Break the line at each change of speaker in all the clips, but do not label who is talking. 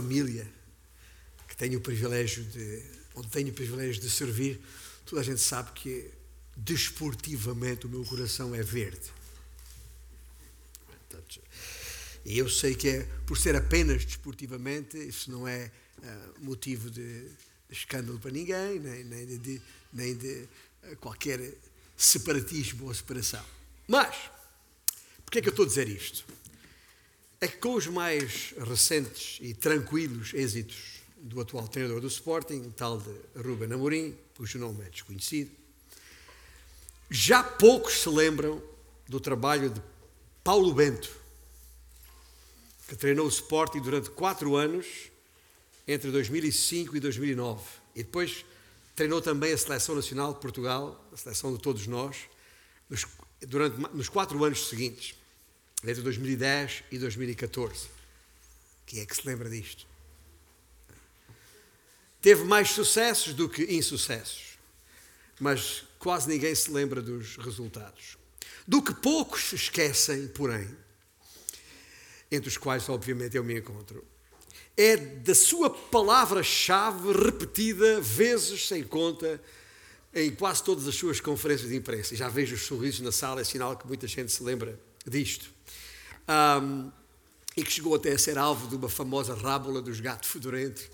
família que tenho o privilégio de, onde tenho o privilégio de servir, toda a gente sabe que desportivamente o meu coração é verde. E eu sei que é por ser apenas desportivamente, isso não é uh, motivo de, escândalo para ninguém, nem, nem de, de, nem de uh, qualquer separatismo ou separação. Mas, porquê é que eu estou a dizer isto? É que com os mais recentes e tranquilos êxitos do atual treinador do Sporting, tal de Ruben Amorim, cujo nome é desconhecido, já poucos se lembram do trabalho de Paulo Bento, que treinou o Sporting durante quatro anos, entre 2005 e 2009. E depois treinou também a Seleção Nacional de Portugal, a seleção de todos nós, nos, durante, nos quatro anos seguintes, entre 2010 e 2014. Quem é que se lembra disto? Teve mais sucessos do que insucessos, mas quase ninguém se lembra dos resultados. Do que poucos se esquecem, porém, entre os quais, obviamente, eu me encontro, é da sua palavra-chave repetida vezes sem conta em quase todas as suas conferências de imprensa. Já vejo os sorrisos na sala, é sinal que muita gente se lembra disto. Um, e que chegou até a ser alvo de uma famosa rábula dos gatos fedorentos.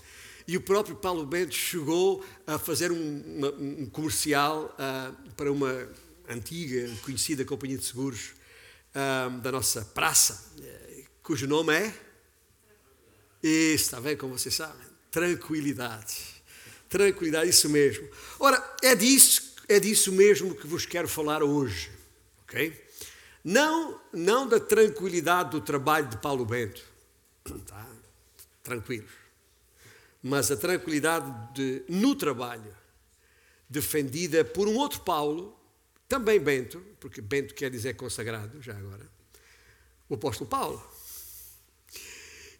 E o próprio Paulo Bento chegou a fazer um, uma, um comercial uh, para uma antiga, conhecida companhia de seguros uh, da nossa praça, cujo nome é? Isso, está bem, como vocês sabem? Tranquilidade. Tranquilidade, isso mesmo. Ora, é disso, é disso mesmo que vos quero falar hoje, ok? Não, não da tranquilidade do trabalho de Paulo Bento, tá? tranquilos, mas a tranquilidade de, no trabalho, defendida por um outro Paulo, também Bento, porque Bento quer dizer consagrado, já agora, o apóstolo Paulo.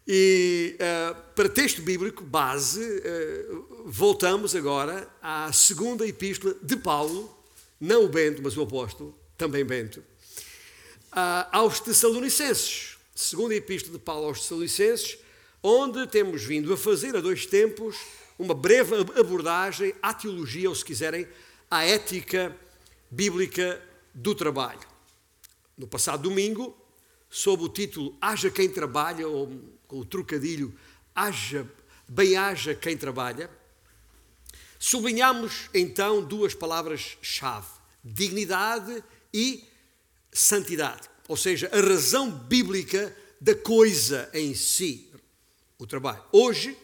E uh, para texto bíblico base, uh, voltamos agora à segunda epístola de Paulo, não o Bento, mas o apóstolo, também Bento, uh, aos Tessalonicenses. Segunda epístola de Paulo aos Tessalonicenses, onde temos vindo a fazer a dois tempos uma breve abordagem à teologia, ou se quiserem, à ética bíblica do trabalho. No passado domingo, sob o título Haja quem trabalha, ou com o trocadilho haja, bem haja quem trabalha, sublinhamos então duas palavras-chave: dignidade e santidade. Ou seja, a razão bíblica da coisa em si, o trabalho. Hoje,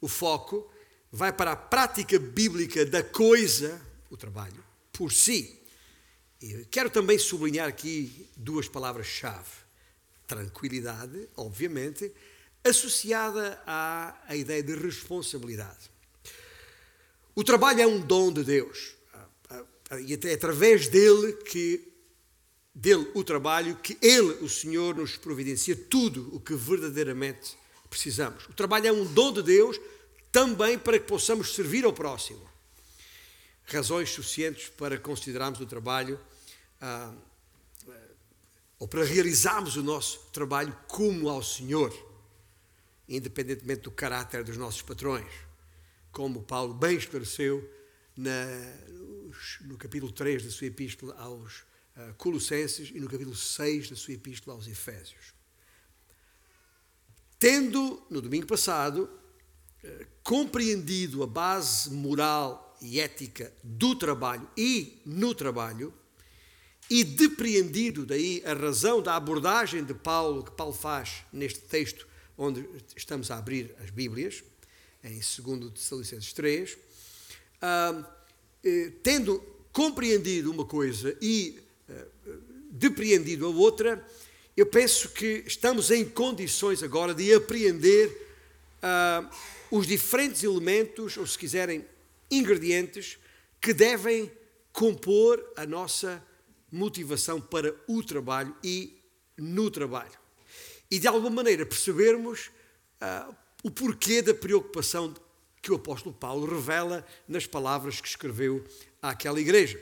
o foco vai para a prática bíblica da coisa, o trabalho, por si. E quero também sublinhar aqui duas palavras-chave tranquilidade, obviamente, associada à, à ideia de responsabilidade. O trabalho é um dom de Deus e é através dele que dele o trabalho que ele, o Senhor, nos providencia tudo o que verdadeiramente precisamos. O trabalho é um dom de Deus também para que possamos servir ao próximo. Razões suficientes para considerarmos o trabalho ah, ou para realizarmos o nosso trabalho como ao Senhor, independentemente do caráter dos nossos patrões, como Paulo bem esclareceu na, no capítulo 3 da sua epístola aos Colossenses e no capítulo 6 da sua epístola aos Efésios. Tendo, no domingo passado, uh, compreendido a base moral e ética do trabalho e no trabalho, e depreendido daí a razão da abordagem de Paulo, que Paulo faz neste texto onde estamos a abrir as Bíblias, em 2 Tessalonicenses 3, ah, eh, tendo compreendido uma coisa e eh, depreendido a outra, eu penso que estamos em condições agora de apreender ah, os diferentes elementos, ou se quiserem, ingredientes, que devem compor a nossa motivação para o trabalho e no trabalho. E de alguma maneira percebermos uh, o porquê da preocupação que o apóstolo Paulo revela nas palavras que escreveu àquela igreja.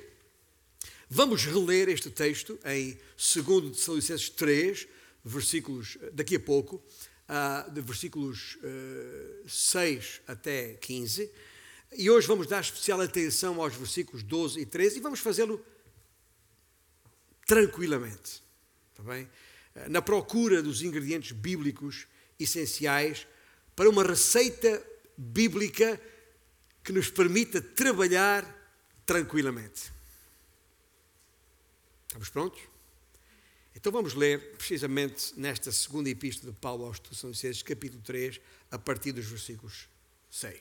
Vamos reler este texto em 2 Tessalonicenses 3, versículos daqui a pouco, uh, de versículos uh, 6 até 15. E hoje vamos dar especial atenção aos versículos 12 e 13 e vamos fazê-lo tranquilamente. Está bem? Uh, na procura dos ingredientes bíblicos essenciais para uma receita bíblica que nos permita trabalhar tranquilamente. Estamos prontos? Então vamos ler precisamente nesta segunda epístola de Paulo aos Tessalonicenses, capítulo 3, a partir dos versículos 6.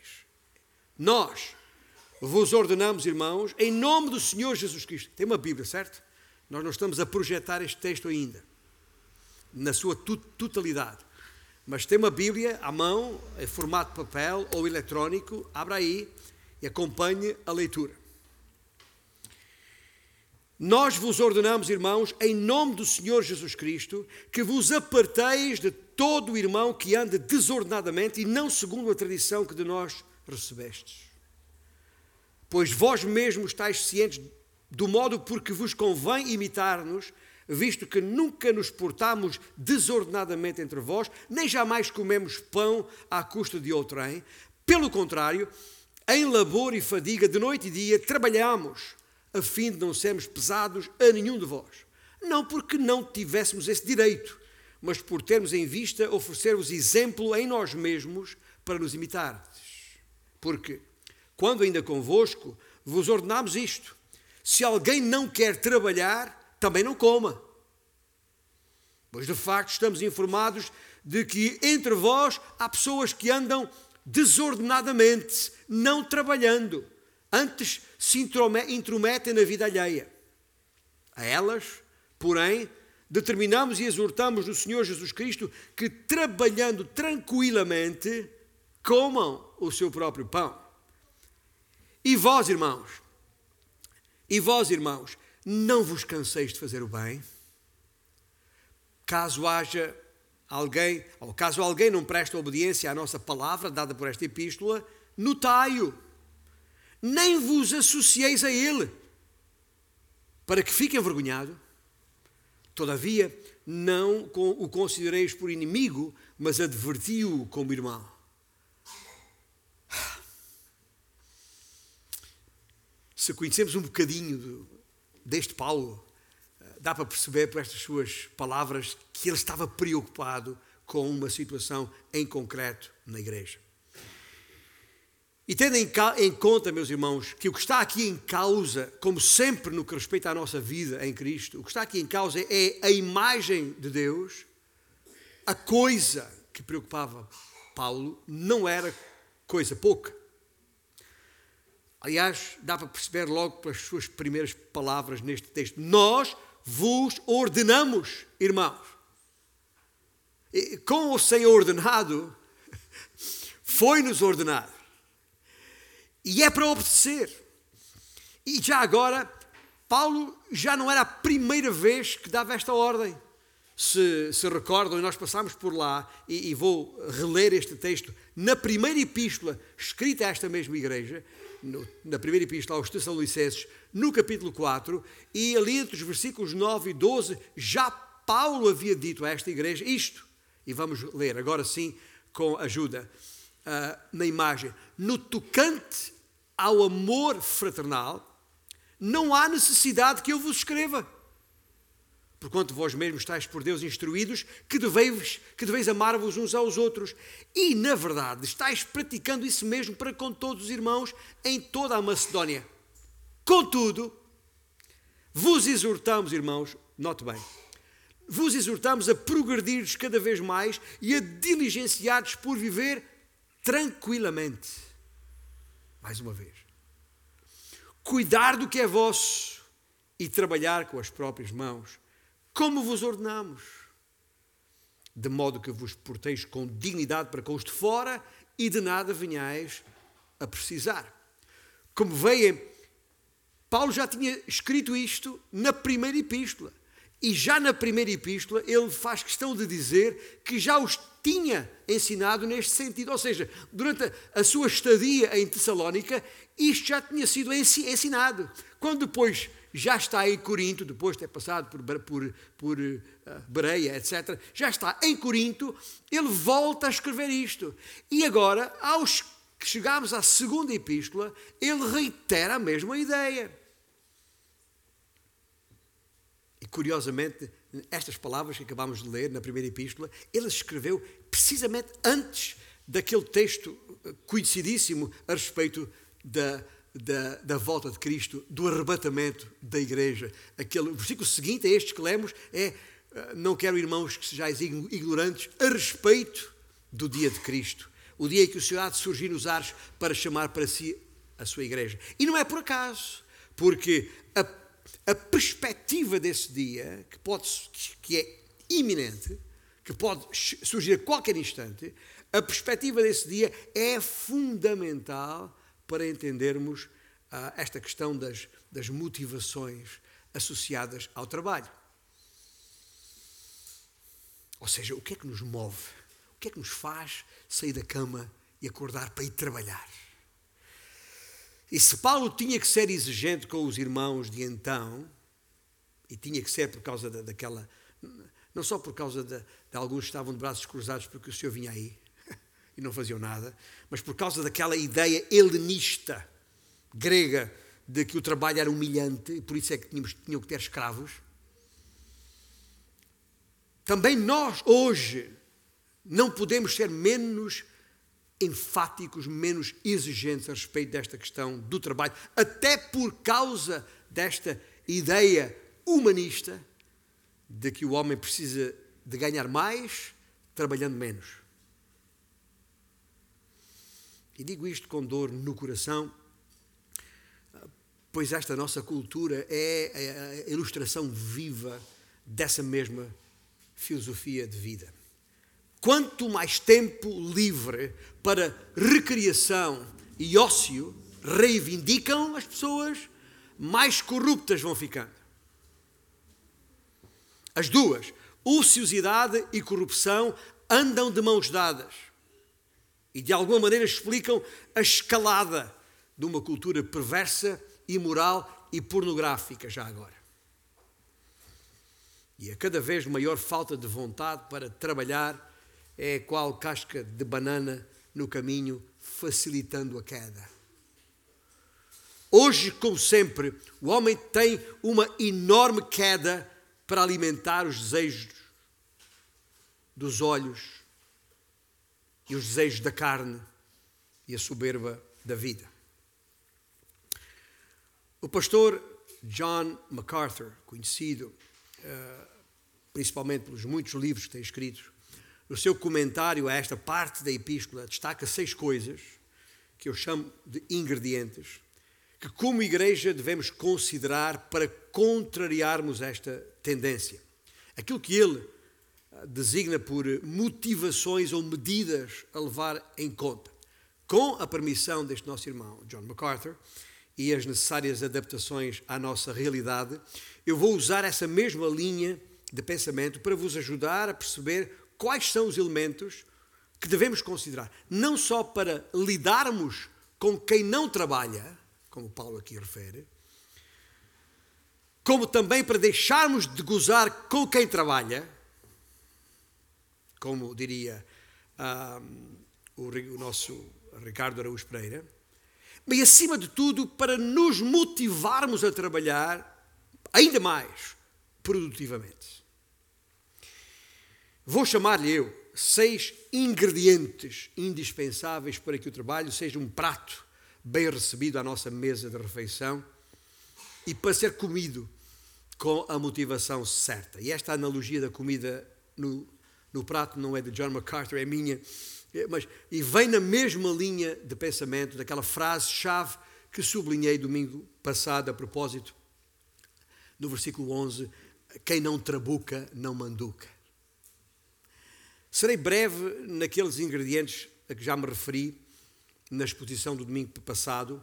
Nós vos ordenamos, irmãos, em nome do Senhor Jesus Cristo. Tem uma Bíblia, certo? Nós não estamos a projetar este texto ainda, na sua totalidade. Mas tem uma Bíblia à mão, em formato papel ou eletrónico, abra aí e acompanhe a leitura. Nós vos ordenamos, irmãos, em nome do Senhor Jesus Cristo, que vos aparteis de todo o irmão que anda desordenadamente e não segundo a tradição que de nós recebestes. Pois vós mesmos estáis cientes do modo por que vos convém imitar-nos, visto que nunca nos portamos desordenadamente entre vós, nem jamais comemos pão à custa de outrem. Pelo contrário, em labor e fadiga, de noite e dia, trabalhamos, a fim de não sermos pesados a nenhum de vós. Não porque não tivéssemos esse direito, mas por termos em vista oferecer-vos exemplo em nós mesmos para nos imitar. Porque, quando ainda convosco, vos ordenamos isto: se alguém não quer trabalhar, também não coma. Pois de facto estamos informados de que entre vós há pessoas que andam desordenadamente, não trabalhando, antes se intrometem na vida alheia. A elas, porém, determinamos e exortamos no Senhor Jesus Cristo que, trabalhando tranquilamente, comam o seu próprio pão. E vós, irmãos, e vós, irmãos, não vos canseis de fazer o bem? Caso haja alguém, ou caso alguém não preste obediência à nossa palavra dada por esta epístola, notai-o. Nem vos associeis a ele, para que fique envergonhado. Todavia, não o considereis por inimigo, mas adverti-o como irmão. Se conhecemos um bocadinho deste Paulo, dá para perceber por estas suas palavras que ele estava preocupado com uma situação em concreto na igreja. E tendo em conta, meus irmãos, que o que está aqui em causa, como sempre no que respeita à nossa vida em Cristo, o que está aqui em causa é a imagem de Deus, a coisa que preocupava Paulo não era coisa pouca. Aliás, dá para perceber logo pelas suas primeiras palavras neste texto. Nós vos ordenamos, irmãos. Com ou sem ordenado, foi-nos ordenado. E é para obedecer. E já agora, Paulo já não era a primeira vez que dava esta ordem. Se, se recordam, e nós passamos por lá, e, e vou reler este texto, na primeira epístola escrita a esta mesma igreja, no, na primeira epístola aos Tessalonicenses, no capítulo 4, e ali entre os versículos 9 e 12, já Paulo havia dito a esta igreja isto. E vamos ler agora sim com ajuda uh, na imagem. No tocante ao amor fraternal, não há necessidade que eu vos escreva. Porquanto vós mesmos estáis por Deus instruídos que deveis, que deveis amar-vos uns aos outros. E, na verdade, estáis praticando isso mesmo para com todos os irmãos em toda a Macedónia. Contudo, vos exortamos, irmãos, note bem, vos exortamos a progredir cada vez mais e a diligenciar por viver tranquilamente. Mais uma vez. Cuidar do que é vosso e trabalhar com as próprias mãos como vos ordenamos, de modo que vos porteis com dignidade para com os de fora e de nada venhais a precisar. Como veem, Paulo já tinha escrito isto na primeira epístola. E já na primeira epístola, ele faz questão de dizer que já os tinha ensinado neste sentido. Ou seja, durante a, sua estadia em Tessalónica, isto já tinha sido ensinado. Quando depois já está em Corinto, depois de ter passado por, por, por uh, Bereia, etc., já está em Corinto, ele volta a escrever isto. E agora, aos que chegamos à segunda epístola, ele reitera a mesma ideia. E curiosamente, estas palavras que acabamos de ler na primeira epístola, ele escreveu precisamente antes daquele texto conhecidíssimo a respeito da, da, da, volta de Cristo, do arrebatamento da igreja. Aquele, o versículo seguinte a este que lemos é: ah, Não quero, irmãos, que sejais ignorantes a respeito do dia de Cristo, o dia em que o Senhor há de surgir nos ares para chamar para si a sua igreja. E não é por acaso, porque a a perspectiva desse dia, que, pode, que é iminente, que pode surgir a qualquer instante, a perspectiva desse dia é fundamental para entendermos uh, esta questão das, das motivações associadas ao trabalho. Ou seja, o que é que nos move? O que é que nos faz sair da cama e acordar para ir trabalhar? E se Paulo tinha que ser exigente com os irmãos de então, e tinha que ser por causa da, daquela. Não só por causa de, de alguns que estavam de braços cruzados porque o Senhor vinha aí e não faziam nada, mas por causa daquela ideia helenista grega de que o trabalho era humilhante e por isso é que tínhamos, tinham que ter escravos. Também nós, hoje, não podemos ser menos enfáticos, menos exigentes a respeito desta questão do trabalho, até por causa desta ideia humanista de que o homem precisa de ganhar mais trabalhando menos. E digo isto com dor no coração, pois esta nossa cultura é a ilustração viva dessa mesma filosofia de vida. Quanto mais tempo livre para recriação e ócio reivindicam as pessoas, mais corruptas vão ficando. As duas, ociosidade e corrupção, andam de mãos dadas e de alguma maneira explicam a escalada de uma cultura perversa, imoral e pornográfica, já agora. E a cada vez maior falta de vontade para trabalhar é qual casca de banana no caminho, facilitando a queda. Hoje, como sempre, o homem tem uma enorme queda para alimentar os desejos dos olhos e os desejos da carne e a soberba da vida. O pastor John MacArthur, conhecido uh, principalmente pelos muitos livros que tem escrito, no seu comentário a esta parte da epístola, destaca seis coisas que eu chamo de ingredientes que, como igreja, devemos considerar para contrariarmos esta tendência. Aquilo que ele ah, designa por motivações ou medidas a levar em conta. Com a permissão deste nosso irmão, John MacArthur, e as necessárias adaptações à nossa realidade, eu vou usar essa mesma linha de pensamento para vos ajudar a perceber quais são os elementos que devemos considerar, não só para lidarmos com quem não trabalha, como Paulo aqui refere, como também para deixarmos de gozar com quem trabalha, como diria um, o, o nosso Ricardo Araújo Pereira, mas acima de tudo para nos motivarmos a trabalhar ainda mais produtivamente. Vou chamar-lhe eu seis ingredientes indispensáveis para que o trabalho seja um prato bem recebido à nossa mesa de refeição e para ser comido com a motivação certa. E esta analogia da comida no, no prato não é de John MacArthur, é minha, é, mas, e vem na mesma linha de pensamento daquela frase-chave que sublinhei domingo passado a propósito, no versículo 11: Quem não trabuca, não manduca. Serei breve naqueles ingredientes a que já me referi na exposição do domingo passado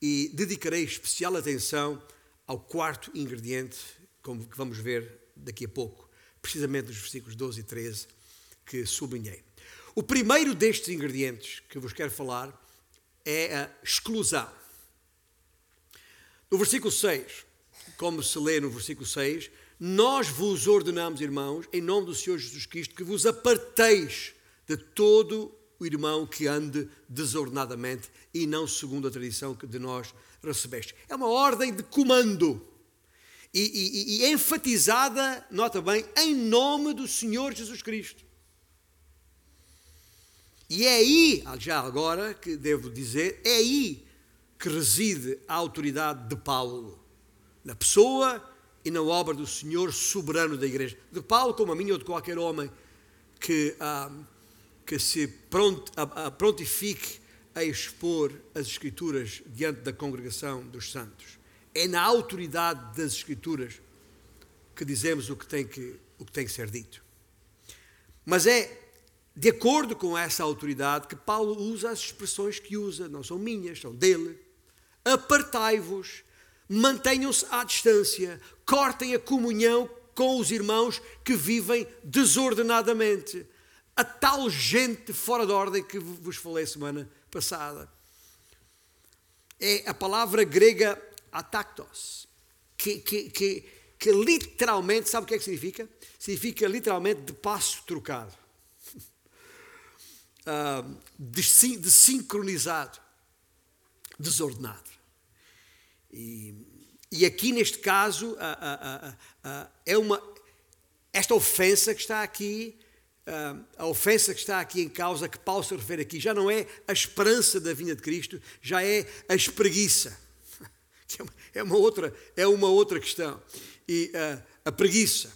e dedicarei especial atenção ao quarto ingrediente, como que vamos ver daqui a pouco, precisamente nos versículos 12 e 13 que sublinhei. O primeiro destes ingredientes que vos quero falar é a exclusão. No versículo 6, como se lê no versículo 6, nós vos ordenamos, irmãos, em nome do Senhor Jesus Cristo, que vos aparteis de todo o irmão que ande desordenadamente e não segundo a tradição que de nós recebeste. É uma ordem de comando. E, e, e enfatizada, nota bem, em nome do Senhor Jesus Cristo. E é aí, já agora que devo dizer, é aí que reside a autoridade de Paulo, na pessoa e na obra do Senhor soberano da igreja. De Paulo, como a mim ou de qualquer homem que, ah, que se pront, ah, prontifique a expor as Escrituras diante da congregação dos santos. É na autoridade das Escrituras que dizemos o que tem que, o que, tem que ser dito. Mas é de acordo com essa autoridade que Paulo usa as expressões que usa, não são minhas, são dele. Apartai-vos, mantenham-se à distância, cortem a comunhão com os irmãos que vivem desordenadamente. A tal gente fora de ordem que vos falei semana passada. É a palavra grega atactos, que, que, que, que literalmente, sabe o que é que significa? Significa literalmente de passo trocado uh, desincronizado, desordenado. E, e, aqui neste caso uh, uh, é uma esta ofensa que está aqui, a ofensa que está aqui em causa, que Paulo se refere aqui, já não é a esperança da vinda de Cristo, já é a espreguiça. É uma outra, é uma outra questão. E a preguiça.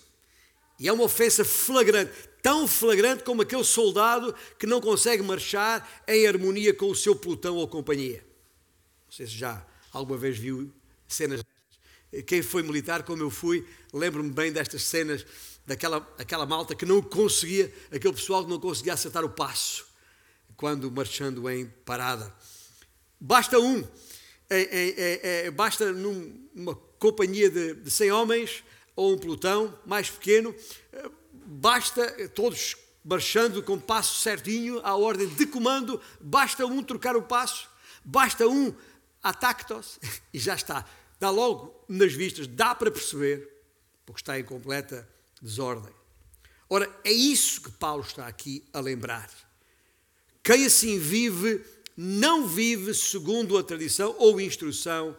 E é uma ofensa flagrante tão flagrante como aquele soldado que não consegue marchar em harmonia com o seu pelotão ou companhia. Não sei se já alguma vez viu cenas. Quem foi militar, como eu fui, lembro-me bem destas cenas, daquela aquela malta que não conseguia, aquele pessoal que não conseguia acertar o passo quando marchando em parada. Basta um, é, é, é, basta numa companhia de, de 100 homens ou um pelotão mais pequeno, basta, todos marchando com passo certinho, à ordem de comando, basta um trocar o passo, basta um atactos e já está. Dá logo nas vistas, dá para perceber, porque está em completa desordem. Ora, é isso que Paulo está aqui a lembrar. Quem assim vive, não vive segundo a tradição ou instrução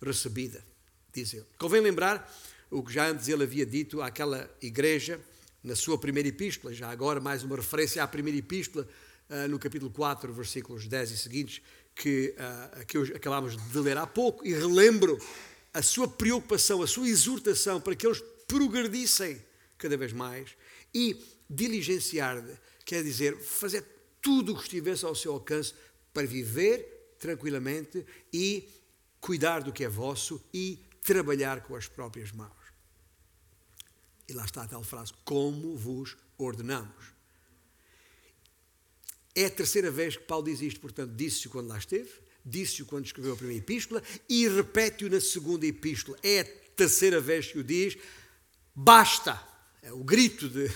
recebida, diz ele. Convém lembrar o que já antes ele havia dito àquela igreja na sua primeira epístola, já agora mais uma referência à primeira epístola, uh, no capítulo 4, versículos 10 e seguintes, que, uh, que acabámos de ler há pouco, e relembro a sua preocupação, a sua exortação para que eles progredissem cada vez mais e diligenciar, quer dizer, fazer tudo o que estivesse ao seu alcance para viver tranquilamente e cuidar do que é vosso e trabalhar com as próprias mãos. E lá está a tal frase: como vos ordenamos. É a terceira vez que Paulo diz isto, portanto, disse-o quando lá esteve, disse-o quando escreveu a primeira epístola e repete-o na segunda epístola. É a terceira vez que o diz. Basta! É o grito de,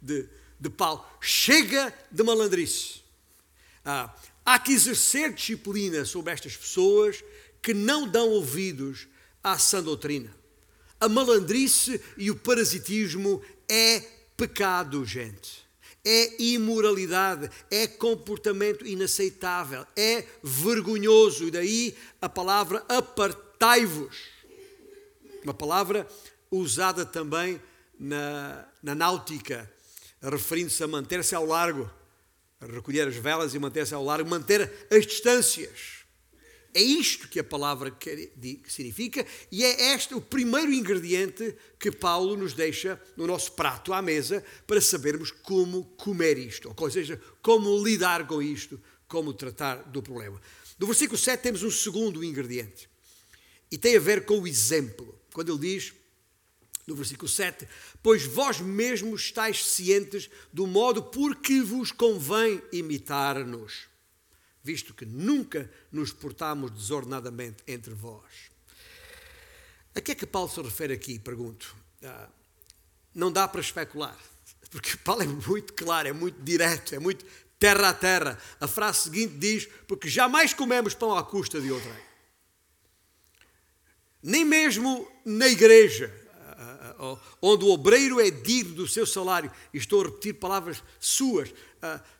de, de Paulo. Chega de malandrice. Ah, há que exercer disciplina sobre estas pessoas que não dão ouvidos à sã doutrina. A malandrice e o parasitismo é pecado, gente. É imoralidade, é comportamento inaceitável, é vergonhoso. E daí a palavra apartai-vos. Uma palavra usada também na, na náutica, referindo-se a manter-se ao largo, a recolher as velas e manter-se ao largo, manter as distâncias. É isto que a palavra significa e é este o primeiro ingrediente que Paulo nos deixa no nosso prato à mesa para sabermos como comer isto, ou seja, como lidar com isto, como tratar do problema. No versículo 7 temos um segundo ingrediente e tem a ver com o exemplo. Quando ele diz, no versículo 7, pois vós mesmos estáis cientes do modo por que vos convém imitar-nos visto que nunca nos portamos desordenadamente entre vós. A que é que Paulo se refere aqui? Pergunto. Ah, não dá para especular, porque Paulo é muito claro, é muito direto, é muito terra a terra. A frase seguinte diz: Porque jamais comemos pão à custa de outrem. Nem mesmo na igreja, onde o obreiro é digno do seu salário, estou a repetir palavras suas,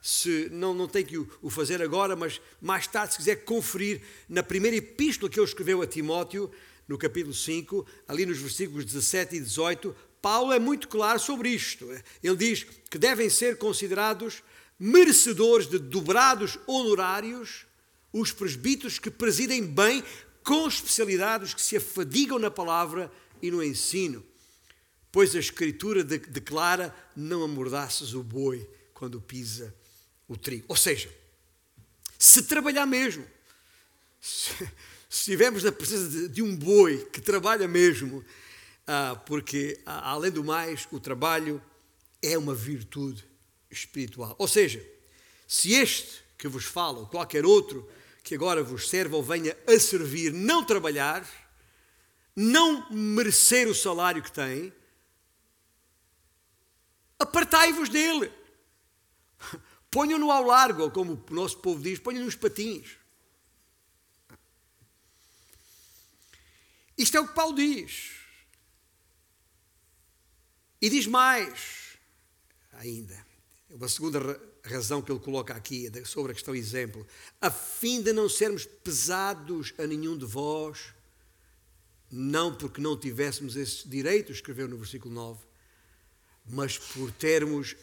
se não, não tem que o fazer agora, mas mais tarde, se quiser conferir na primeira epístola que ele escreveu a Timóteo, no capítulo 5, ali nos versículos 17 e 18, Paulo é muito claro sobre isto. Ele diz que devem ser considerados merecedores de dobrados honorários os presbíteros que presidem bem, com especialidade, os que se afadigam na palavra e no ensino. Pois a Escritura de declara: não amordaças o boi quando pisa o trigo. Ou seja, se trabalhar mesmo, se, estivermos na presença de, de, um boi que trabalha mesmo, ah, porque, ah, além do mais, o trabalho é uma virtude espiritual. Ou seja, se este que vos fala, ou qualquer outro que agora vos serve ou venha a servir, não trabalhar, não merecer o salário que tem, apartai-vos dele. Ponham-no ao largo, ou como o nosso povo diz, ponham-no nos patins. Isto é o que Paulo diz. E diz mais ainda. Uma segunda razão que ele coloca aqui sobre a questão exemplo, a fim de não sermos pesados a nenhum de vós, não porque não tivéssemos esse direito, escreveu no versículo 9, mas por termos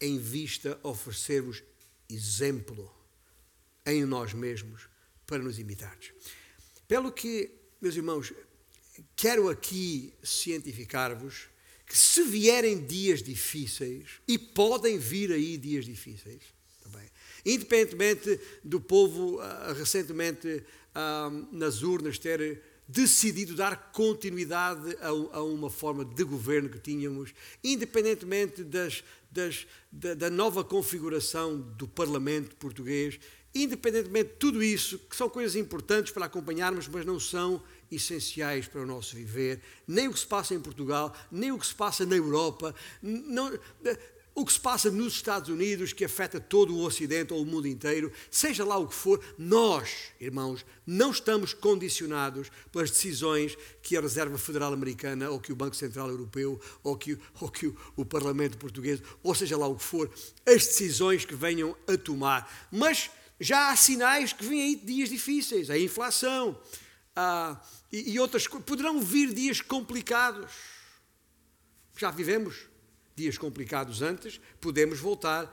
em vista oferecer-vos exemplo em nós mesmos para nos imitares. Pelo que, meus irmãos, quero aqui cientificar-vos que se vierem dias difíceis, e podem vir aí dias difíceis, também, independentemente do povo uh, recentemente uh, nas urnas ter decidido dar continuidade a, a, uma forma de governo que tínhamos, independentemente das, das, da, da nova configuração do Parlamento português, independentemente de tudo isso, que são coisas importantes para acompanharmos, mas não são essenciais para o nosso viver, nem o que se passa em Portugal, nem o que se passa na Europa, não, o que se passa nos Estados Unidos, que afeta todo o Ocidente ou o mundo inteiro, seja lá o que for, nós, irmãos, não estamos condicionados pelas decisões que a Reserva Federal Americana, ou que o Banco Central Europeu, ou que, ou que o, o Parlamento Português, ou seja lá o que for, as decisões que venham a tomar. Mas já há sinais que vêm aí dias difíceis, a inflação, a e, e outras coisas. Poderão vir dias complicados. Já vivemos dias complicados antes, podemos voltar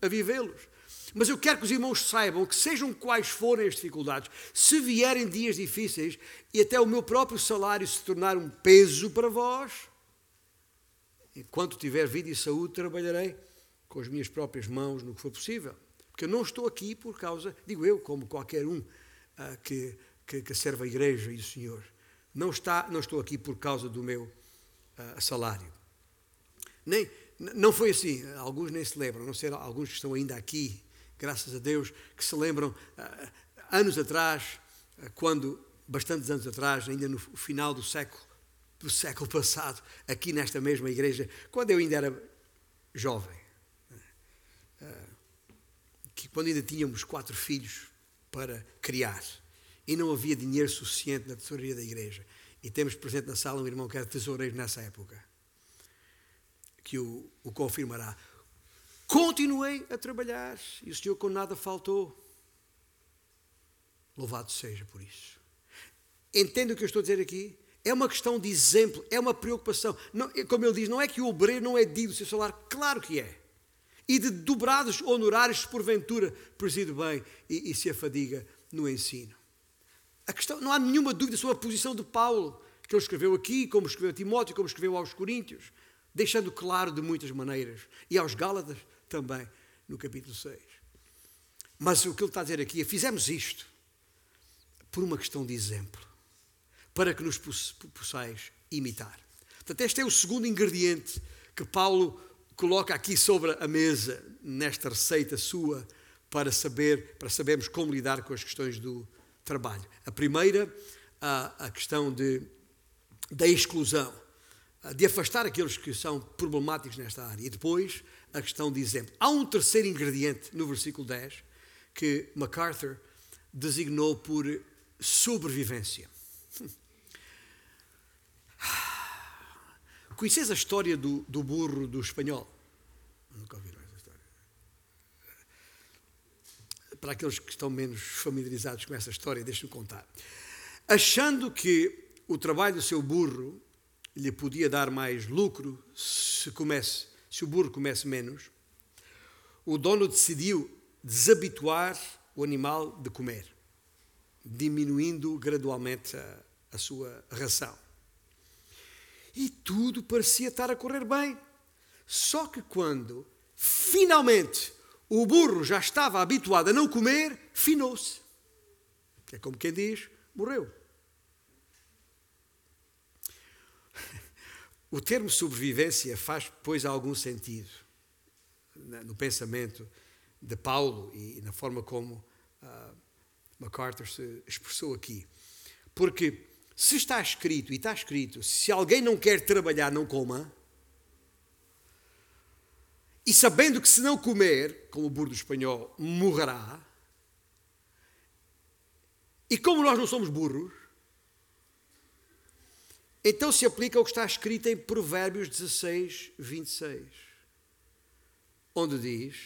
a vivê-los. Mas eu quero que os irmãos saibam que, sejam quais forem as dificuldades, se vierem dias difíceis e até o meu próprio salário se tornar um peso para vós, enquanto tiver vida e saúde, trabalharei com as minhas próprias mãos no que for possível. Porque eu não estou aqui por causa, digo eu, como qualquer um uh, que que, que serve a igreja e o Senhor. Não, está, não estou aqui por causa do meu uh, salário. Nem, não foi assim. Alguns nem se lembram, não sei, alguns que estão ainda aqui, graças a Deus, que se lembram uh, anos atrás, uh, quando, bastantes anos atrás, ainda no final do século, do século passado, aqui nesta mesma igreja, quando eu ainda era jovem, que quando ainda tínhamos quatro filhos para criar e não havia dinheiro suficiente na tesouraria da igreja. E temos presente na sala um irmão que era tesoureiro nessa época, que o, o confirmará. Continuei a trabalhar e o Senhor com nada faltou. Louvado seja por isso. Entende o que eu estou a dizer aqui? É uma questão de exemplo, é uma preocupação. Não, como ele diz, não é que o obreiro não é digno do seu salário, claro que é. E de dobrados honorários, porventura preside bem e, e se afadiga no ensino. A questão, não há nenhuma dúvida sobre a posição de Paulo, que ele escreveu aqui, como escreveu a Timóteo, como escreveu aos Coríntios, deixando claro de muitas maneiras, e aos Gálatas também, no capítulo 6. Mas o que ele está a dizer aqui é: fizemos isto por uma questão de exemplo, para que nos possais imitar. Portanto, este é o segundo ingrediente que Paulo coloca aqui sobre a mesa, nesta receita sua, para saber, para sabermos como lidar com as questões do, trabalho. A primeira, a, a questão de, da exclusão. De afastar aqueles que são problemáticos nesta área. E depois a questão de exemplo. Há um terceiro ingrediente no versículo 10 que MacArthur designou por sobrevivência. Conheces a história do, do burro do espanhol? Nunca ouviram essa história. Para aqueles que estão menos familiarizados com essa história, deixe-me contar. Achando que o trabalho do seu burro lhe podia dar mais lucro se, comece, se o burro comesse menos, o dono decidiu desabituar o animal de comer, diminuindo gradualmente a, a sua ração. E tudo parecia estar a correr bem. Só que quando finalmente o burro já estava habituado a não comer, finou-se. É como quem diz, morreu. O termo sobrevivência faz, pois, algum sentido no pensamento de Paulo e na forma como uh, MacArthur se expressou aqui. Porque se está escrito, e está escrito, se alguém não quer trabalhar, não coma, e sabendo que se não comer, como o burro espanhol, morrerá, e como nós não somos burros, então se aplica o que está escrito em Provérbios 16, 26, onde diz: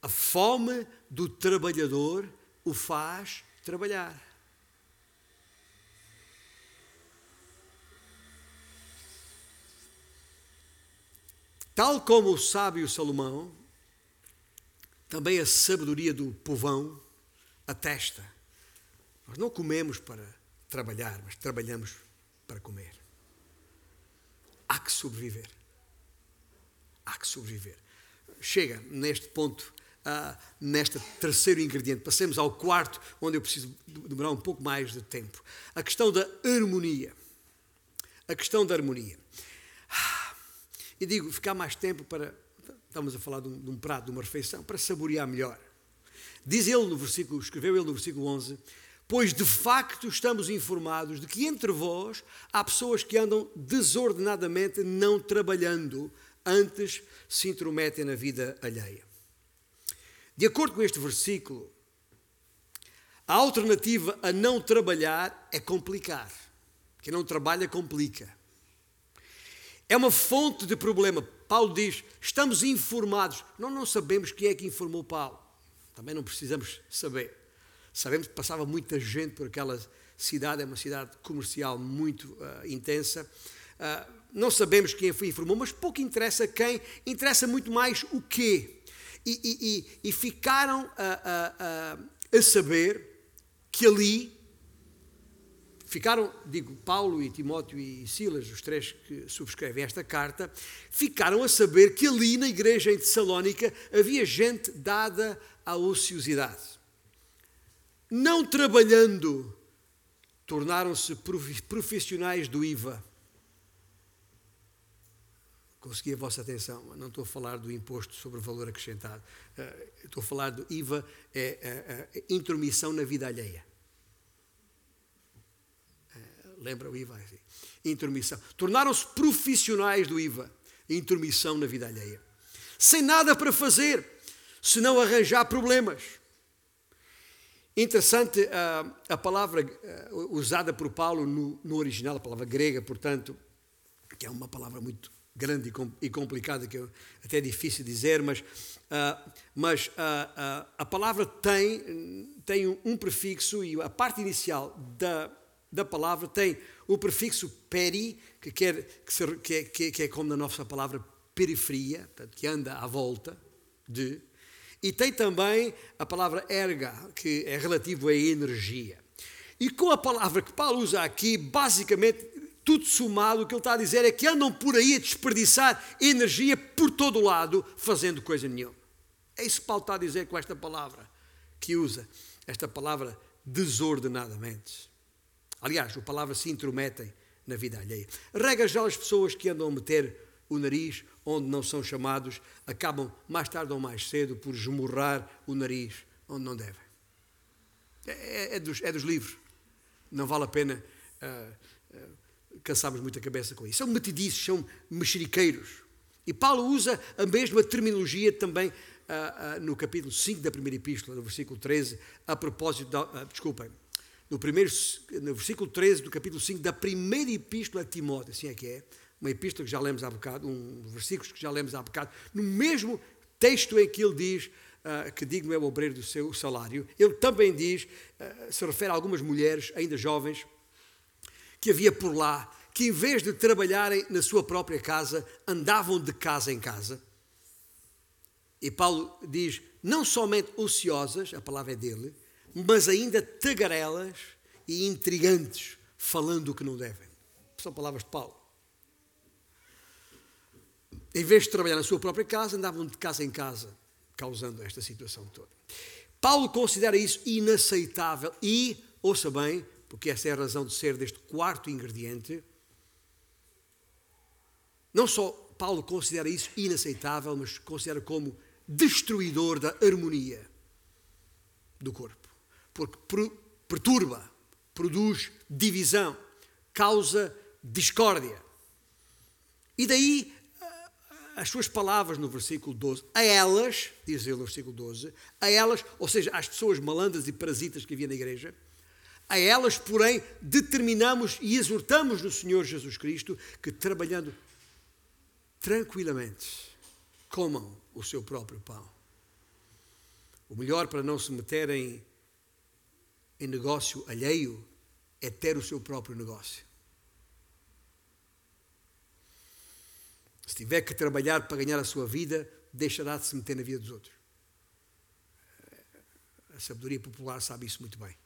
A fome do trabalhador o faz trabalhar. Tal como o sábio Salomão, também a sabedoria do povão atesta. Nós não comemos para trabalhar, mas trabalhamos para comer. Há que sobreviver. Há que sobreviver. Chega neste ponto, uh, neste terceiro ingrediente. Passemos ao quarto, onde eu preciso demorar um pouco mais de tempo. A questão da harmonia. A questão da harmonia. Ah, e digo, ficar mais tempo para. Estamos a falar de um, de um prato, de uma refeição, para saborear melhor. Diz ele no versículo, escreveu ele no versículo 11: Pois de facto estamos informados de que entre vós há pessoas que andam desordenadamente não trabalhando, antes se intrometem na vida alheia. De acordo com este versículo, a alternativa a não trabalhar é complicar. Quem não trabalha complica. É uma fonte de problema. Paulo diz: estamos informados. Nós não sabemos quem é que informou Paulo. Também não precisamos saber. Sabemos que passava muita gente por aquela cidade, é uma cidade comercial muito uh, intensa. Uh, não sabemos quem foi informou, mas pouco interessa quem, interessa muito mais o quê. E, e, e, e ficaram a, a, a, saber que ali, ficaram, digo, Paulo e Timóteo e Silas, os três que subscrevem esta carta, ficaram a saber que ali na igreja em Tessalónica havia gente dada à ociosidade não trabalhando, tornaram-se profissionais do IVA. Consegui a vossa atenção, não estou a falar do imposto sobre o valor acrescentado. Eh, estou a falar do IVA, é, é, é intromissão na vida alheia. Eh, lembra o IVA? Assim. Intromissão. Tornaram-se profissionais do IVA. Intromissão na vida alheia. Sem nada para fazer, senão arranjar problemas. Interessante uh, a palavra uh, usada por Paulo no, no, original, a palavra grega, portanto, que é uma palavra muito grande e, com, complicada, que é até difícil dizer, mas, uh, mas a palavra tem, tem um, prefixo e a parte inicial da, da palavra tem o prefixo peri, que, quer, que, se, que, é, que é como na nossa palavra periferia, portanto, que anda à volta de, e tem também a palavra erga, que é relativo à energia. E com a palavra que Paulo usa aqui, basicamente, tudo somado, o que ele está a dizer é que andam por aí a desperdiçar energia por todo o lado, fazendo coisa nenhuma. É isso que Paulo está a dizer com esta palavra que usa, esta palavra desordenadamente. Aliás, a palavra se intrometem na vida alheia. Regra já as pessoas que andam a meter o nariz onde não são chamados, acabam mais tarde ou mais cedo por esmurrar o nariz onde não devem. É, é, é dos, é dos livros. Não vale a pena uh, uh, cansamos muito a cabeça com isso. São metidiços, são mexeriqueiros. E Paulo usa a mesma terminologia também uh, uh, no capítulo 5 da primeira epístola, no versículo 13, a propósito, da, uh, desculpem, no, primeiro, no versículo 13 do capítulo 5 da primeira epístola a Timóteo, assim é que é, uma epístola que já lemos há bocado, um versículos que já lemos há bocado, no mesmo texto em que ele diz uh, que digno é o obreiro do seu salário, ele também diz, uh, se refere a algumas mulheres ainda jovens, que havia por lá, que em vez de trabalharem na sua própria casa, andavam de casa em casa. E Paulo diz, não somente ociosas, a palavra é dele, mas ainda tagarelas e intrigantes, falando o que não devem. São palavras de Paulo. Em vez de trabalhar na sua própria casa, andavam de casa em casa, causando esta situação toda. Paulo considera isso inaceitável e, ouça bem, porque essa é a razão de ser deste quarto ingrediente, não só Paulo considera isso inaceitável, mas considera como destruidor da harmonia do corpo. Porque perturba, produz divisão, causa discórdia. E daí as suas palavras no versículo 12, a elas, diz ele no versículo 12, a elas, ou seja, às pessoas malandras e parasitas que havia na igreja, a elas, porém, determinamos e exortamos no Senhor Jesus Cristo que, trabalhando tranquilamente, comam o seu próprio pão. O melhor para não se meterem em negócio alheio é ter o seu próprio negócio. Se tiver que trabalhar para ganhar a sua vida, deixará de se meter na vida dos outros. A sabedoria popular sabe isso muito bem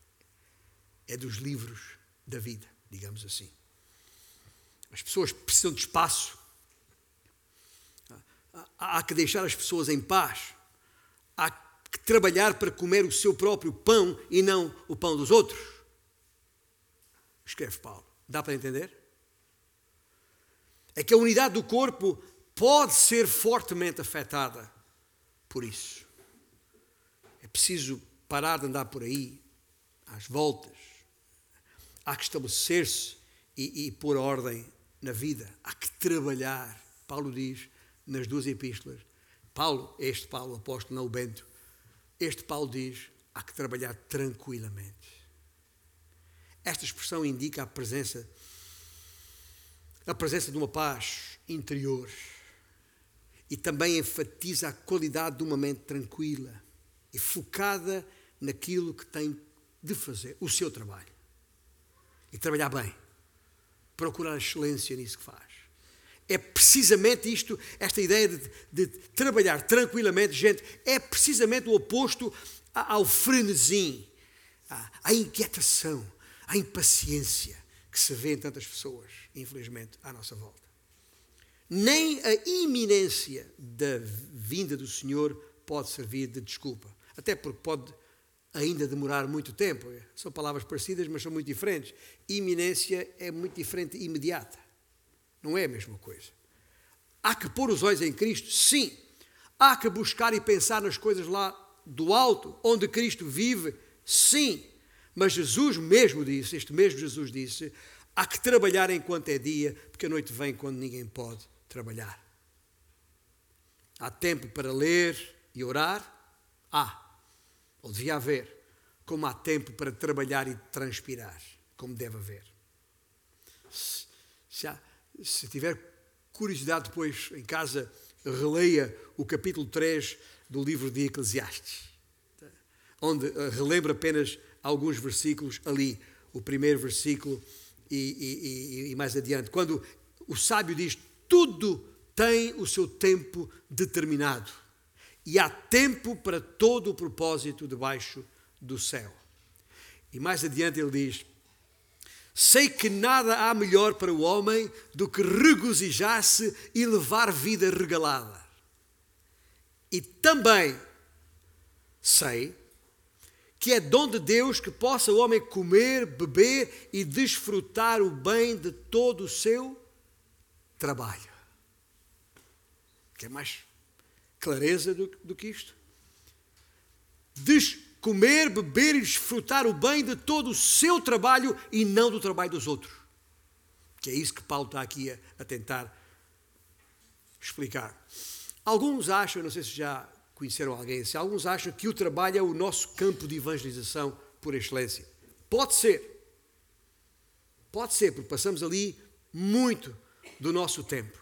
é dos livros da vida, digamos assim. As pessoas precisam de espaço. Há que deixar as pessoas em paz. Há que trabalhar para comer o seu próprio pão e não o pão dos outros. Escreve Paulo. Dá para entender? É que a unidade do corpo pode ser fortemente afetada por isso. É preciso parar de andar por aí, às voltas, há que estabelecer-se e, e pôr ordem na vida, há que trabalhar. Paulo diz nas duas epístolas, Paulo, este Paulo, apóstolo, não o Bento, este Paulo diz, há que trabalhar tranquilamente. Esta expressão indica a presença, a presença de uma paz interior e também enfatiza a qualidade de uma mente tranquila e focada naquilo que tem de fazer, o seu trabalho e trabalhar bem. Procurar excelência nisso que faz. É precisamente isto, esta ideia de, de trabalhar tranquilamente, gente, é precisamente o oposto ao frenesim, à, à inquietação, à impaciência que se vê em tantas pessoas, infelizmente, à nossa volta. Nem a iminência da vinda do Senhor pode servir de desculpa. Até porque pode ainda demorar muito tempo. São palavras parecidas, mas são muito diferentes. Iminência é muito diferente de imediata. Não é a mesma coisa. Há que pôr os olhos em Cristo? Sim. Há que buscar e pensar nas coisas lá do alto, onde Cristo vive? Sim. Mas Jesus mesmo disse, este mesmo Jesus disse, há que trabalhar enquanto é dia, porque a noite vem quando ninguém pode trabalhar. Há tempo para ler e orar? Há ou devia haver, como há tempo para trabalhar e transpirar, como deve haver. Se, se, há, se tiver curiosidade depois em casa, releia o capítulo 3 do livro de Eclesiastes, onde eh, relembra apenas alguns versículos ali, o primeiro versículo e, e, e, mais adiante, quando o sábio diz: tudo tem o seu tempo determinado e há tempo para todo o propósito debaixo do céu. E mais adiante ele diz: Sei que nada há melhor para o homem do que regozijar-se e levar vida regalada. E também sei que é dom de Deus que possa o homem comer, beber e desfrutar o bem de todo o seu trabalho. Quer mais clareza do, do que isto. De comer, beber e desfrutar o bem de todo o seu trabalho e não do trabalho dos outros. Que é isso que Paulo está aqui a, a tentar explicar. Alguns acham, não sei se já conheceram alguém assim, alguns acham que o trabalho é o nosso campo de evangelização por excelência. Pode ser. Pode ser, porque passamos ali muito do nosso tempo.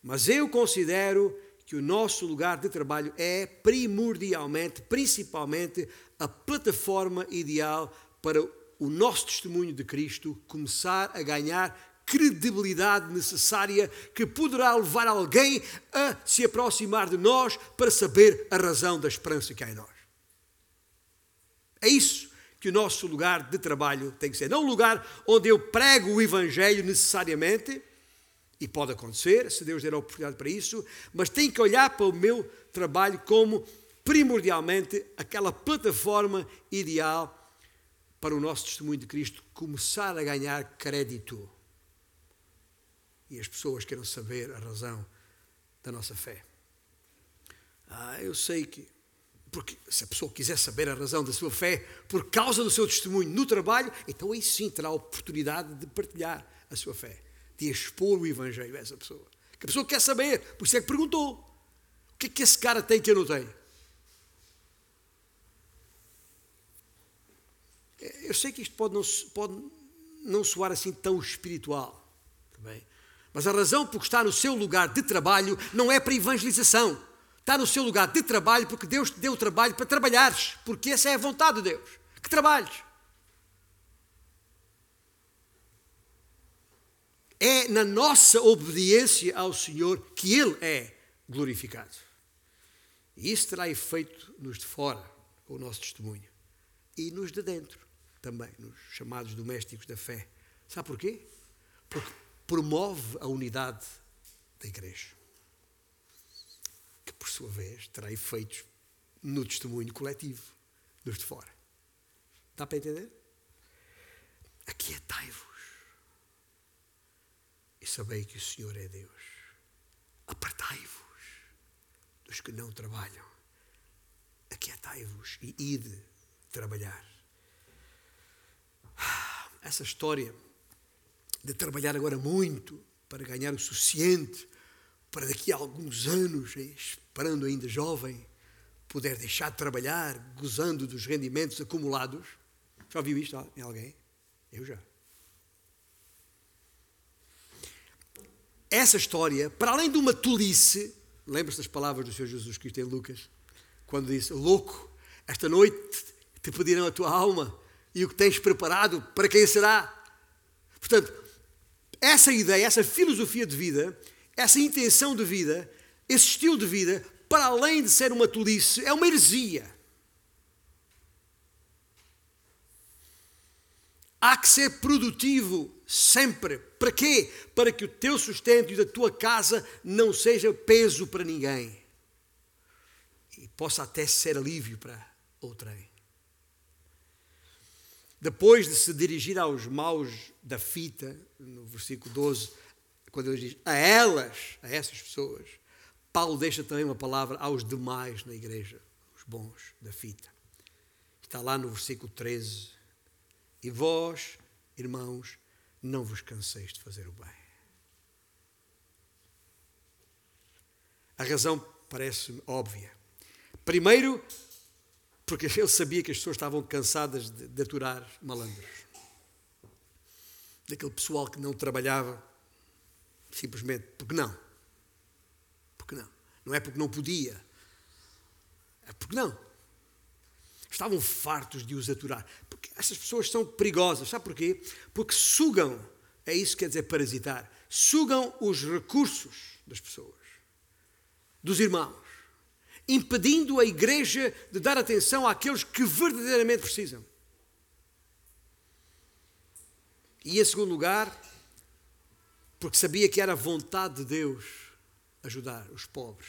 Mas eu considero que o nosso lugar de trabalho é primordialmente, principalmente, a plataforma ideal para o nosso testemunho de Cristo começar a ganhar credibilidade necessária que poderá levar alguém a se aproximar de nós para saber a razão da esperança que há em nós. É isso que o nosso lugar de trabalho tem que ser. Não um lugar onde eu prego o Evangelho necessariamente, e pode acontecer, se Deus der a oportunidade para isso, mas tem que olhar para o meu trabalho como primordialmente aquela plataforma ideal para o nosso testemunho de Cristo começar a ganhar crédito. E as pessoas queiram saber a razão da nossa fé. Ah, eu sei que porque se a pessoa quiser saber a razão da sua fé por causa do seu testemunho no trabalho, então aí sim terá a oportunidade de partilhar a sua fé, de expor o Evangelho a essa pessoa. Que a pessoa quer saber, por isso é que perguntou: o que é que esse cara tem que eu não tenho? Eu sei que isto pode não, pode não soar assim tão espiritual, também, mas a razão por estar no seu lugar de trabalho não é para evangelização está no seu lugar de trabalho porque Deus te deu o trabalho para trabalhares, porque essa é a vontade de Deus, que trabalhes. É na nossa obediência ao Senhor que Ele é glorificado. E isso terá efeito nos de fora, o nosso testemunho, e nos de dentro também, nos chamados domésticos da fé. Sabe porquê? Porque promove a unidade da igreja que por sua vez terá efeitos no testemunho coletivo dos de fora. Dá para entender? Aquietai-vos e sabei que o Senhor é Deus. Apartai-vos dos que não trabalham. Aquietai-vos e ide trabalhar. Essa história de trabalhar agora muito para ganhar o suficiente para daqui a alguns anos, esperando ainda jovem, puder deixar de trabalhar, gozando dos rendimentos acumulados. Já ouviu isto em alguém? Eu já. Essa história, para além de uma tolice, lembra-se das palavras do Senhor Jesus Cristo em Lucas, quando disse: Louco, esta noite te pedirão a tua alma e o que tens preparado, para quem será? Portanto, essa ideia, essa filosofia de vida essa intenção de vida, esse estilo de vida, para além de ser uma tolice, é uma heresia. Há que ser produtivo sempre. Para quê? Para que o teu sustento e da tua casa não seja peso para ninguém. E possa até ser alívio para outrem. Depois de se dirigir aos maus da fita, no versículo 12, quando ele diz a elas, a essas pessoas, Paulo deixa também uma palavra aos demais na igreja, os bons da fita. Está lá no versículo 13. E vós, irmãos, não vos canseis de fazer o bem. A razão parece óbvia. Primeiro, porque ele sabia que as pessoas estavam cansadas de, de aturar malandros. Daquele pessoal que não trabalhava Simplesmente porque não. Porque não. Não é porque não podia. É porque não. Estavam fartos de os aturar. Porque essas pessoas são perigosas. Sabe porquê? Porque sugam, é isso que quer dizer parasitar, sugam os recursos das pessoas, dos irmãos, impedindo a igreja de dar atenção àqueles que verdadeiramente precisam. E em segundo lugar, porque sabia que era vontade de Deus ajudar os pobres.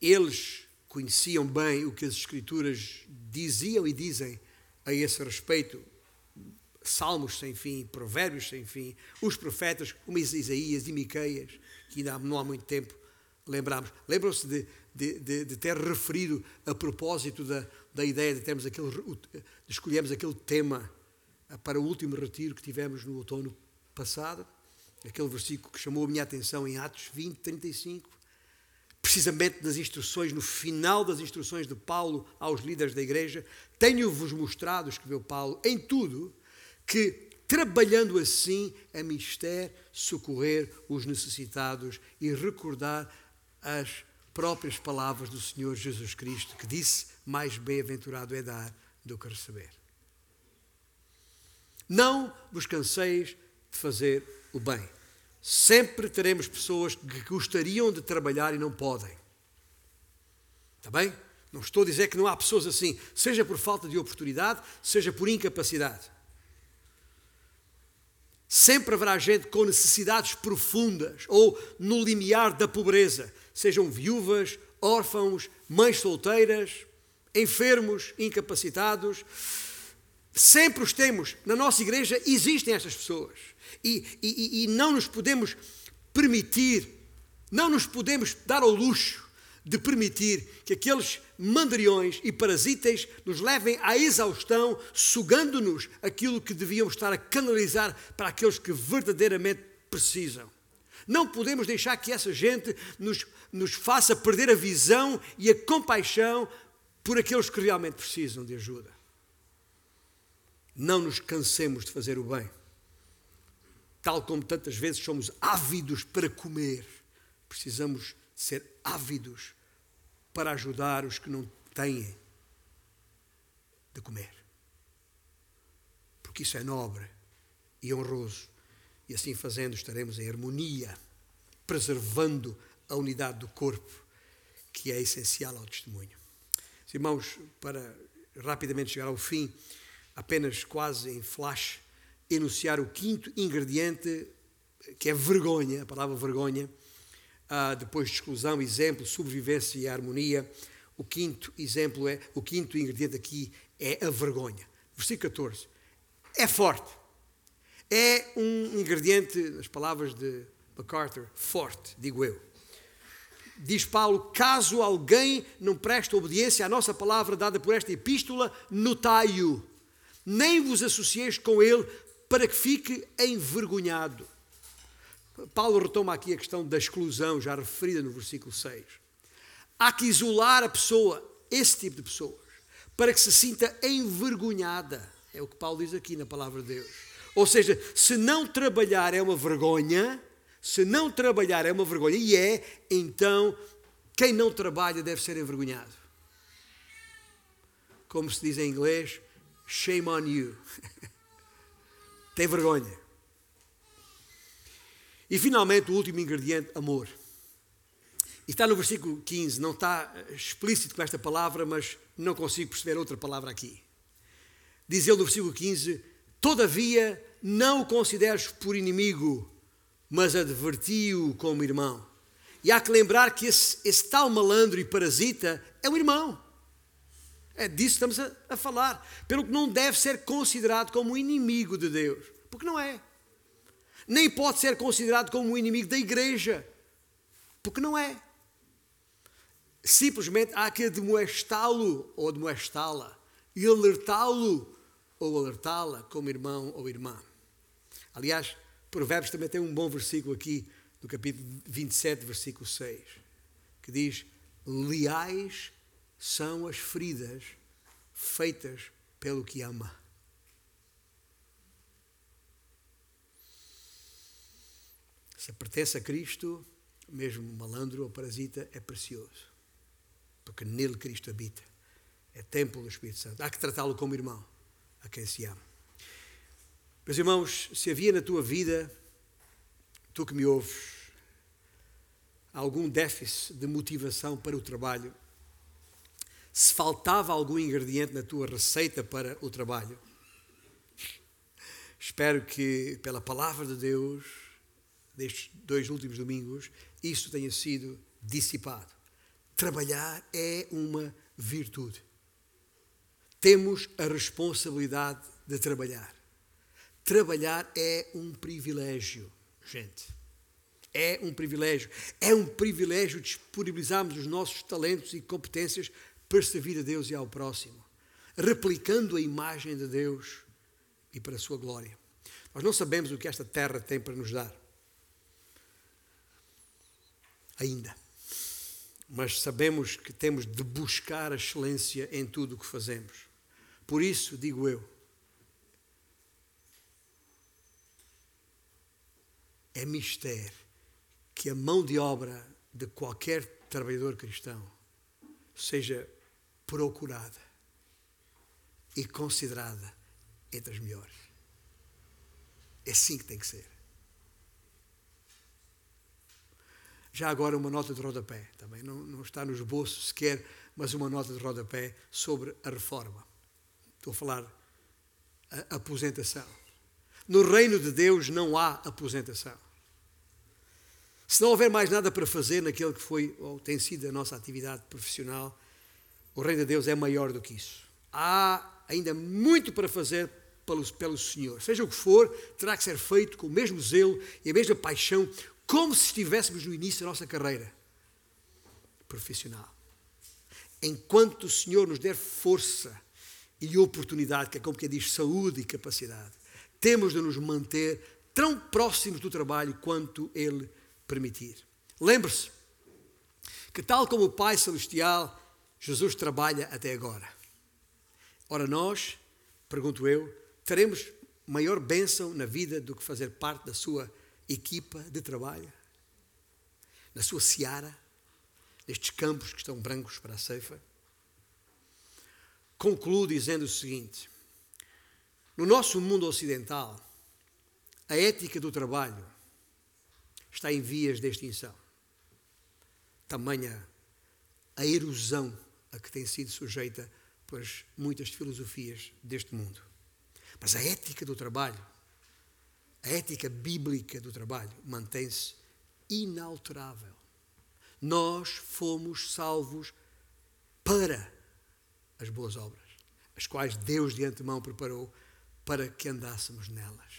Eles conheciam bem o que as Escrituras diziam e dizem a esse respeito. Salmos sem fim, provérbios sem fim, os profetas, como Isaías e Miqueias, que ainda não há muito tempo lembramos. Lembram-se de, de, de, de, ter referido a propósito da, da ideia de termos aquele, de escolhermos aquele tema para o último retiro que tivemos no outono passado, aquele versículo que chamou a minha atenção em Atos 20, 35, precisamente nas instruções, no final das instruções de Paulo aos líderes da igreja, tenho-vos mostrado, escreveu Paulo, em tudo, que trabalhando assim é mister socorrer os necessitados e recordar as próprias palavras do Senhor Jesus Cristo, que disse: Mais bem-aventurado é dar do que receber. Não vos canseis de fazer o bem. Sempre teremos pessoas que gostariam de trabalhar e não podem. Está bem? Não estou a dizer que não há pessoas assim, seja por falta de oportunidade, seja por incapacidade. Sempre haverá gente com necessidades profundas ou no limiar da pobreza, sejam viúvas, órfãos, mães solteiras, enfermos, incapacitados. Sempre os temos. Na nossa igreja existem estas pessoas e, e, e não nos podemos permitir, não nos podemos dar ao luxo de permitir que aqueles mandriões e parasitas nos levem à exaustão, sugando-nos aquilo que devíamos estar a canalizar para aqueles que verdadeiramente precisam. Não podemos deixar que essa gente nos, nos faça perder a visão e a compaixão por aqueles que realmente precisam de ajuda. Não nos cansemos de fazer o bem tal como tantas vezes somos ávidos para comer, precisamos ser ávidos para ajudar os que não têm de comer. Porque isso é nobre e honroso. E assim fazendo, estaremos em harmonia, preservando a unidade do corpo, que é essencial ao testemunho. Irmãos, para rapidamente chegar ao fim, apenas quase em flash, enunciar o quinto ingrediente, que é vergonha, a palavra vergonha, uh, depois de exclusão, exemplo, sobrevivência e harmonia. O quinto exemplo é, o quinto ingrediente aqui é a vergonha. Versículo 14. É forte. É um ingrediente, nas palavras de MacArthur, forte, digo eu. Diz Paulo: caso alguém não preste obediência à nossa palavra dada por esta epístola, notai-o. Nem vos associeis com ele, para que fique envergonhado. Paulo retoma aqui a questão da exclusão, já referida no versículo 6. Há que isolar a pessoa, esse tipo de pessoas, para que se sinta envergonhada. É o que Paulo diz aqui na palavra de Deus. Ou seja, se não trabalhar é uma vergonha, se não trabalhar é uma vergonha, e é, então quem não trabalha deve ser envergonhado. Como se diz em inglês, shame on you. Tem vergonha. E finalmente, o último ingrediente, amor. E está no versículo 15, não está explícito com esta palavra, mas não consigo perceber outra palavra aqui. Diz ele no versículo 15: Todavia não o consideres por inimigo, mas adverti-o como irmão. E há que lembrar que esse, esse tal malandro e parasita é um irmão. É disso que estamos a, a falar. Pelo que não deve ser considerado como inimigo de Deus. Porque não é. Nem pode ser considerado como um inimigo da igreja. Porque não é. Simplesmente há que admoestá-lo ou admoestá-la e alertá-lo ou alertá-la como irmão ou irmã. Aliás, Provérbios também tem um bom versículo aqui, no capítulo 27, versículo 6, que diz: Leais são as feridas feitas pelo que ama. Se pertence a Cristo, mesmo malandro ou parasita, é precioso. Porque nele Cristo habita. É templo do Espírito Santo. Há que tratá-lo como irmão, a quem se ama. Meus irmãos, se havia na tua vida, tu que me ouves, algum déficit de motivação para o trabalho, se faltava algum ingrediente na tua receita para o trabalho. Espero que, pela palavra de Deus, destes dois últimos domingos, isso tenha sido dissipado. Trabalhar é uma virtude. Temos a responsabilidade de trabalhar. Trabalhar é um privilégio, gente. É um privilégio. É um privilégio disponibilizarmos os nossos talentos e competências para servir a Deus e ao próximo, replicando a imagem de Deus e para a sua glória. Nós não sabemos o que esta terra tem para nos dar. Ainda. Mas sabemos que temos de buscar a excelência em tudo o que fazemos. Por isso, digo eu, é mistério que a mão de obra de qualquer trabalhador cristão seja procurada e considerada entre as melhores. É assim que tem que ser. Já agora uma nota de rodapé, também não, não está no esboço sequer, mas uma nota de rodapé sobre a reforma. Estou a falar a aposentação. No reino de Deus não há aposentação. Se não houver mais nada para fazer naquele que foi ou tem sido a nossa atividade profissional, o reino de Deus é maior do que isso. Há ainda muito para fazer pelo, pelo Senhor. Seja o que for, terá que ser feito com o mesmo zelo e a mesma paixão, como se estivéssemos no início da nossa carreira profissional. Enquanto o Senhor nos der força e oportunidade, que é como que diz, saúde e capacidade, temos de nos manter tão próximos do trabalho quanto Ele permitir. Lembre-se que, tal como o Pai Celestial, Jesus trabalha até agora. Ora, nós, pergunto eu, teremos maior bênção na vida do que fazer parte da sua equipa de trabalho, na sua seara, nestes campos que estão brancos para a ceifa? Concluo dizendo o seguinte: no nosso mundo ocidental, a ética do trabalho está em vias de extinção. Tamanha a erosão a que tem sido sujeita por muitas filosofias deste mundo. Mas a ética do trabalho, a ética bíblica do trabalho, mantém-se inalterável. Nós fomos salvos para as boas obras, as quais Deus de antemão preparou para que andássemos nelas.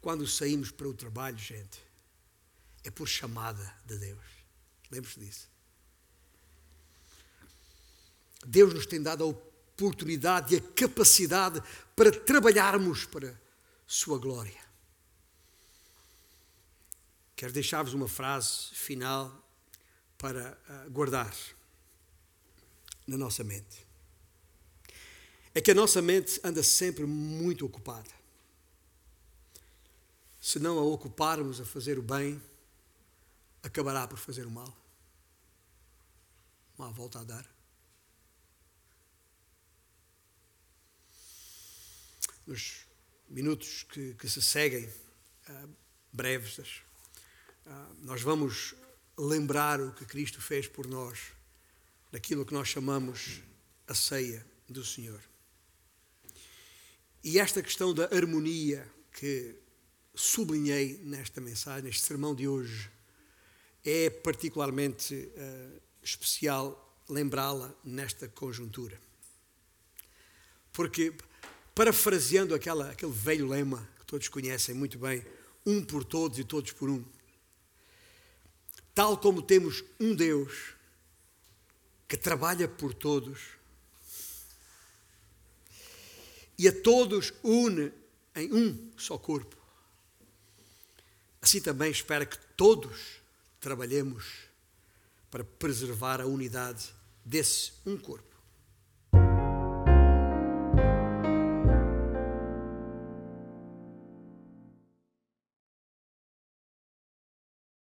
Quando saímos para o trabalho, gente, é por chamada de Deus. Lembre-se disso. Deus nos tem dado a oportunidade e a capacidade para trabalharmos para Sua glória. Quero deixar-vos uma frase final para ah, guardar na nossa mente. É que a nossa mente anda sempre muito ocupada. Se não a ocuparmos a fazer o bem, acabará por fazer o mal. Não há volta a dar. Nos minutos que, que se seguem, uh, breves, uh, nós vamos lembrar o que Cristo fez por nós, daquilo que nós chamamos a ceia do Senhor. E esta questão da harmonia que sublinhei nesta mensagem, neste sermão de hoje, é particularmente uh, especial lembrá-la nesta conjuntura. Porque, parafraseando aquela, aquele velho lema que todos conhecem muito bem, um por todos e todos por um, tal como temos um Deus que trabalha por todos e a todos une em um só corpo, assim também espera que todos trabalhemos para preservar a unidade desse um corpo.